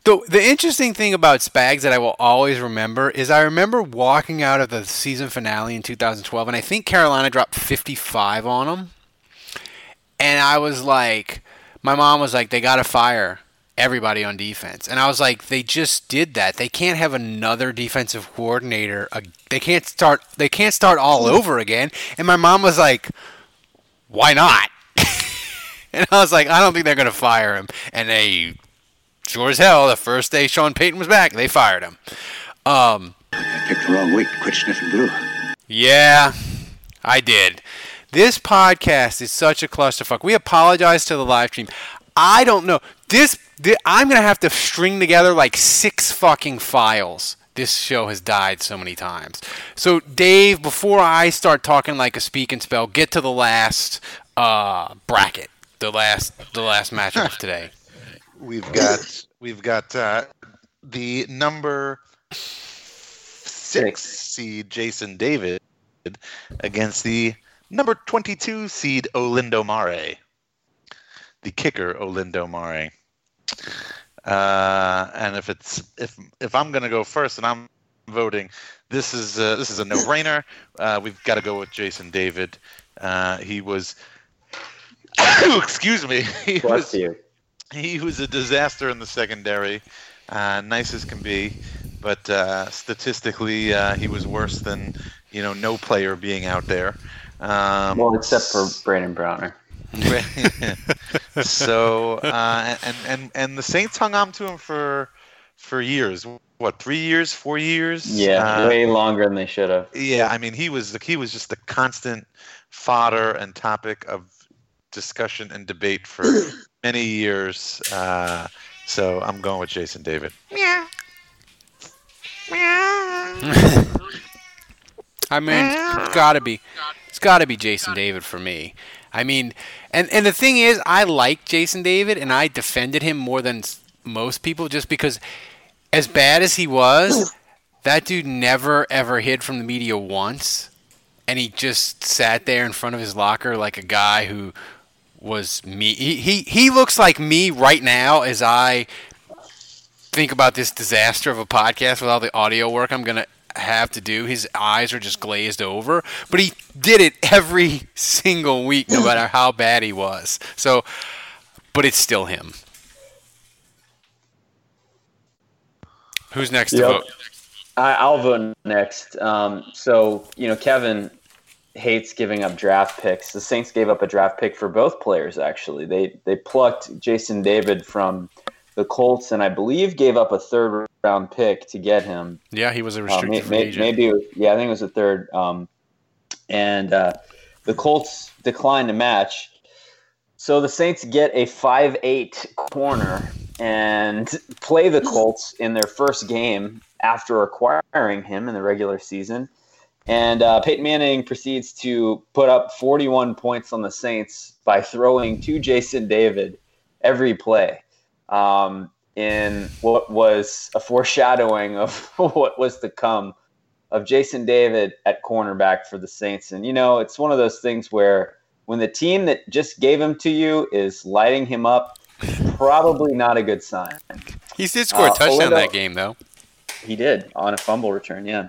the the interesting thing about Spags that I will always remember is I remember walking out of the season finale in 2012, and I think Carolina dropped 55 on them, and I was like, my mom was like, they got to fire everybody on defense, and I was like, they just did that. They can't have another defensive coordinator. They can't start. They can't start all over again. And my mom was like, why not? [LAUGHS] And I was like, I don't think they're going to fire him. And they, sure as hell, the first day Sean Payton was back, they fired him. Um,
I picked the wrong week to quit sniffing glue.
yeah, I did. This podcast is such a clusterfuck. We apologize to the live stream. I don't know. This, thi- I'm going to have to string together like six fucking files this show has died so many times. So, Dave, before I start talking like a speak and spell, get to the last uh, bracket, the last the last matchup of today. [LAUGHS]
We've got we've got uh, the number six seed Jason David against the number twenty-two seed Olindo Mare, the kicker Olindo Mare. Uh, and if it's if if I'm gonna go first and I'm voting, this is uh, this is a no-brainer. Uh, we've got to go with Jason David. Uh, he was, [COUGHS] excuse me, he
Bless
was
you.
He was a disaster in the secondary, uh, nice as can be, but uh, statistically uh, he was worse than you know no player being out there. Um,
Well, except for Brandon Browner. [LAUGHS]
so uh, and and and the Saints hung on to him for for years. What three years, four years?
Yeah,
Uh,
way longer than they should have.
yeah, I mean he was he was just the constant fodder and topic of discussion and debate for many years. Uh, so I'm going with Jason David. Meow. Meow.
I mean, it's gotta be, it's gotta be Jason David for me. I mean, and and the thing is, I like Jason David, and I defended him more than most people, just because, as bad as he was, that dude never ever hid from the media once, and he just sat there in front of his locker like a guy who was me. He he, he looks like me right now as I think about this disaster of a podcast with all the audio work I'm gonna have to do. His eyes are just glazed over, but he did it every single week, no matter how bad he was. So, but it's still him. Who's next to vote?
I, I'll vote next. Um, so you know, Kevin hates giving up draft picks. The Saints gave up a draft pick for both players. Actually, they they plucked Jason David from the Colts, and I believe gave up a third round pick to get him.
Yeah, he was a
Uh,
restricted
may- may-
agent.
maybe, yeah, I think it was a third. Um, and uh, the Colts declined to match. So the Saints get a five-eight corner and play the Colts in their first game after acquiring him in the regular season. And uh, Peyton Manning proceeds to put up 41 points on the Saints by throwing to Jason David every play um, in what was a foreshadowing of [LAUGHS] what was to come of Jason David at cornerback for the Saints. And, you know, it's one of those things where when the team that just gave him to you is lighting him up, probably not a good sign.
He did score a
Uh,
touchdown
Orlando-
that game, though.
He did on a fumble return, yeah,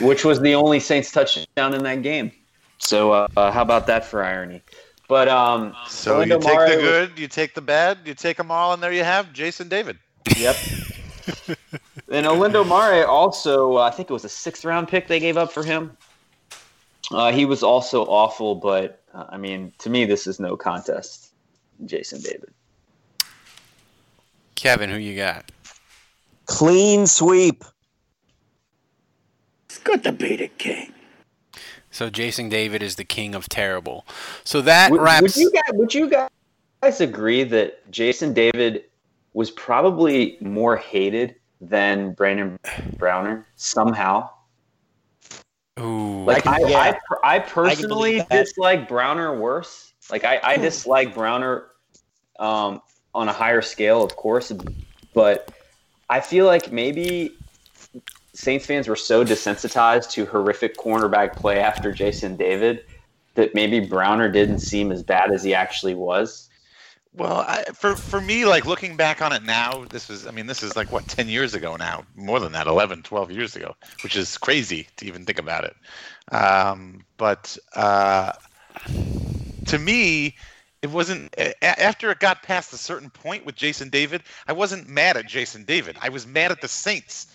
which was the only Saints touchdown in that game. So uh, uh, how about that for irony? But um,
So
Orlando
you take
Mare
the
was-
good, you take the bad, you take them all, and there you have Jason David.
Yep. [LAUGHS] and Olindo Mare also, uh, I think it was a sixth round pick they gave up for him. Uh, he was also awful, but uh, I mean, to me, this is no contest. Jason David.
Kevin, who you got?
Clean sweep.
It's good to be the king.
So Jason David is the king of terrible. So that
Would,
wraps.
would you guys, would you guys agree that Jason David was probably more hated than Brandon Browner somehow?
Ooh.
Like I,
yeah.
I, I,
I
personally
believe that.
dislike Browner worse. Like I, I dislike Browner um, on a higher scale, of course, but I feel like maybe Saints fans were so desensitized to horrific cornerback play after Jason David that maybe Browner didn't seem as bad as he actually was.
Well, I, for for me, like looking back on it now, this was, I mean, this is like what, 10 years ago now, more than that, 11, 12 years ago, which is crazy to even think about it. Um, but uh, to me, it wasn't after it got past a certain point with Jason David, I wasn't mad at Jason David. I was mad at the Saints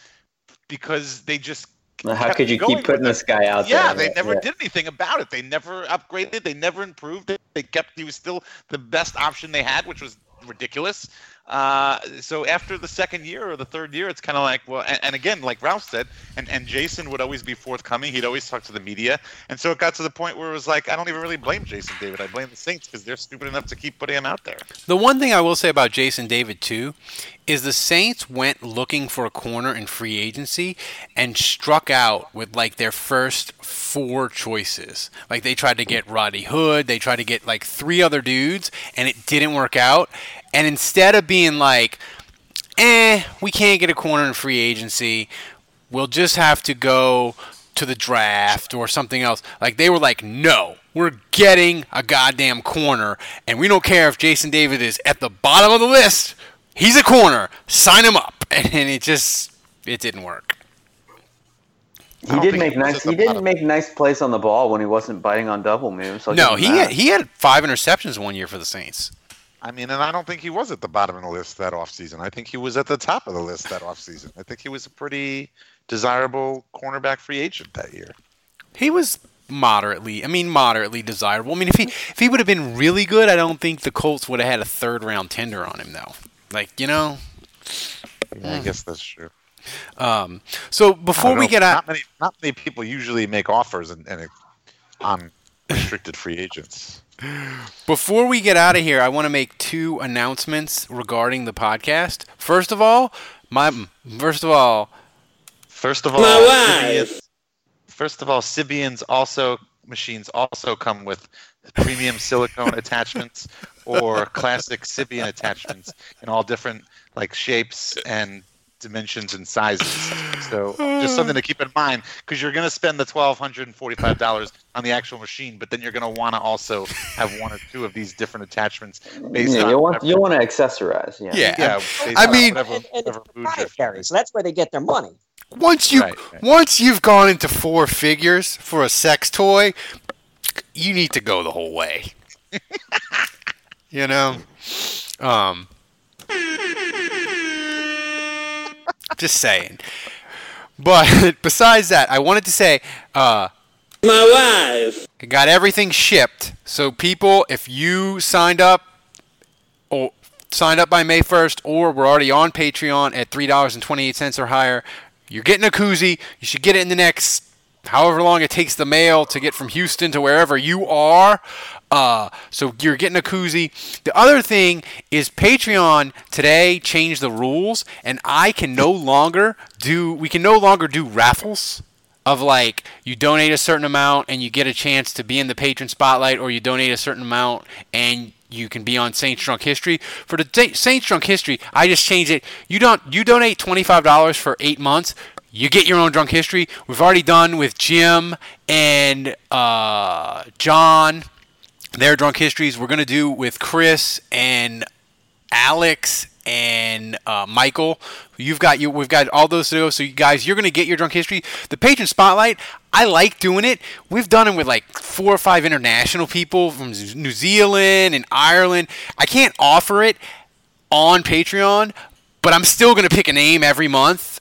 because they just
How could you keep putting this guy out there.
Yeah,
there?
they never
Yeah.
did anything about it. They never upgraded. They never improved it. They kept. He was still the best option they had, which was ridiculous. Uh, so after the second year or the third year, it's kind of like, well, and, and, again, like Ralph said, and, and Jason would always be forthcoming. He'd always talk to the media. And so it got to the point where it was like, I don't even really blame Jason David. I blame the Saints because they're stupid enough to keep putting him out there.
The one thing I will say about Jason David, too, is the Saints went looking for a corner in free agency and struck out with like their first four choices. Like they tried to get Roddy Hood, they tried to get like three other dudes, and it didn't work out. And instead of being like, eh, we can't get a corner in free agency, we'll just have to go to the draft or something else. Like they were like, no, we're getting a goddamn corner, and we don't care if Jason David is at the bottom of the list. He's a corner. Sign him up. [LAUGHS] And it just it didn't work.
He did make nice. He didn't make nice plays on the ball when he wasn't biting on double moves.
I'll no, he had, he had five interceptions one year for the Saints.
I mean, and I don't think he was at the bottom of the list that offseason. I think he was at the top of the list that offseason. I think he was a pretty desirable cornerback free agent that year.
He was moderately. I mean, moderately desirable. I mean, if he if he would have been really good, I don't think the Colts would have had a third round tender on him though. Like you know.
Yeah, I hmm. guess that's true.
Um, so before we get
out,
not
many not many people usually make offers and, and on restricted free agents.
Before we get out of here, I want to make two announcements regarding the podcast. First of all, my first of all,
first of all, my wife. First of all, Sybian's also machines also come with premium silicone attachments or classic Sybian attachments in all different like shapes and dimensions and sizes. So [SIGHS] just something to keep in mind because you're going to spend the twelve hundred and forty-five dollars on the actual machine, but then you're going to want to also have one or two of these different attachments. Based
yeah,
on
you want you want to accessorize. Yeah,
yeah. yeah I mean,
whatever, and, and whatever proprietary, so that's where they get their money.
Once you right, right. once you've gone into four figures for a sex toy, you need to go the whole way. [LAUGHS] you know, um, just saying. But [LAUGHS] besides that, I wanted to say, uh,
my wife
got everything shipped. So people, if you signed up or signed up by May 1st, or we're already on Patreon at three dollars and twenty eight cents or higher, you're getting a koozie. You should get it in the next however long it takes the mail to get from Houston to wherever you are. Uh, so you're getting a koozie. The other thing is Patreon today changed the rules, and I can no longer do. We can no longer do raffles of like you donate a certain amount and you get a chance to be in the patron spotlight, or you donate a certain amount and you can be on Saints Drunk History. For the Saints Drunk History, I just changed it. You don't you donate twenty five dollars for eight months. You get your own drunk history. We've already done with Jim and uh, John their drunk histories. We're gonna do with Chris and Alex and uh, Michael. You've got you. We've got all those to go. So you guys, you're gonna get your drunk history. The patron spotlight. I like doing it. We've done it with like four or five international people from New Zealand and Ireland. I can't offer it on Patreon, but I'm still gonna pick a name every month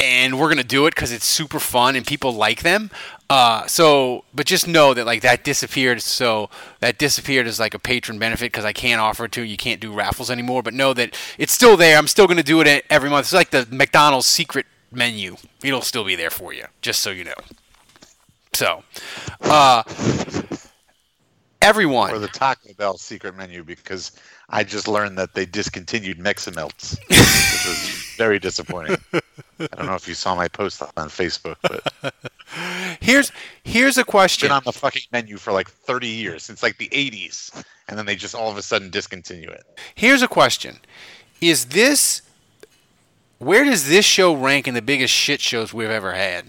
and we're gonna do it because it's super fun and people like them. Uh, so, but just know that like that disappeared. So that disappeared as like a patron benefit because I can't offer it to you. Can't do raffles anymore. But know that it's still there. I'm still gonna do it every month. It's like the McDonald's secret menu. It'll still be there for you, just so you know. So, uh, everyone.
Or the Taco Bell secret menu because I just learned that they discontinued Meximelts, very disappointing. I don't know if you saw my post on Facebook, but [LAUGHS]
here's here's a question.
Been on the fucking menu for like 30 years since like the 80s, and then they just all of a sudden discontinue it.
Here's a question: Is this where does this show rank in the biggest shit shows we've ever had?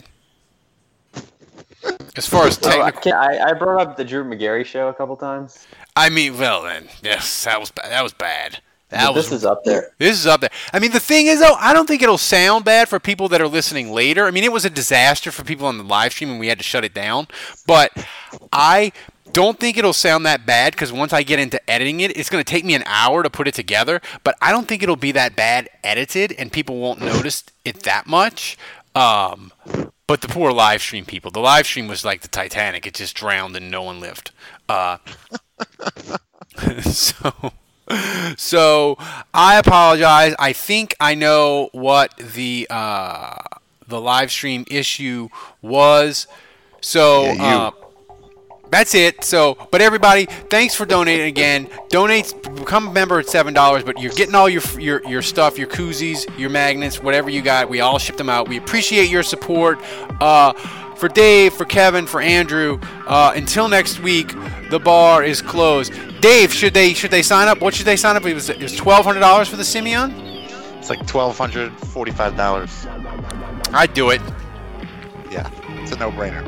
As far as [LAUGHS] technical,
I, I brought up the Drew Magary show a couple times.
I mean, well then, yes, that was that was bad.
That was, this is up there.
This is up there. I mean, the thing is, though, I don't think it'll sound bad for people that are listening later. I mean, it was a disaster for people on the live stream, and we had to shut it down. But I don't think it'll sound that bad because once I get into editing it, it's going to take me an hour to put it together. But I don't think it'll be that bad edited, and people won't notice it that much. Um, but the poor live stream people. The live stream was like the Titanic; it just drowned and no one lived. Uh, [LAUGHS] so so I apologize. I think I know what the uh, the live stream issue was. So
Yeah,
uh, that's it. So, but everybody, thanks for donating again. Donate, become a member at seven dollars. But you're getting all your your your stuff, your koozies, your magnets, whatever you got. We all ship them out. We appreciate your support. Uh, for Dave, for Kevin, for Andrew. Uh, until next week, the bar is closed. Dave, should they should they sign up? What should they sign up? It was it was twelve hundred dollars for the Sybian.
It's like twelve hundred forty-five dollars.
I'd do it.
Yeah, it's a no-brainer.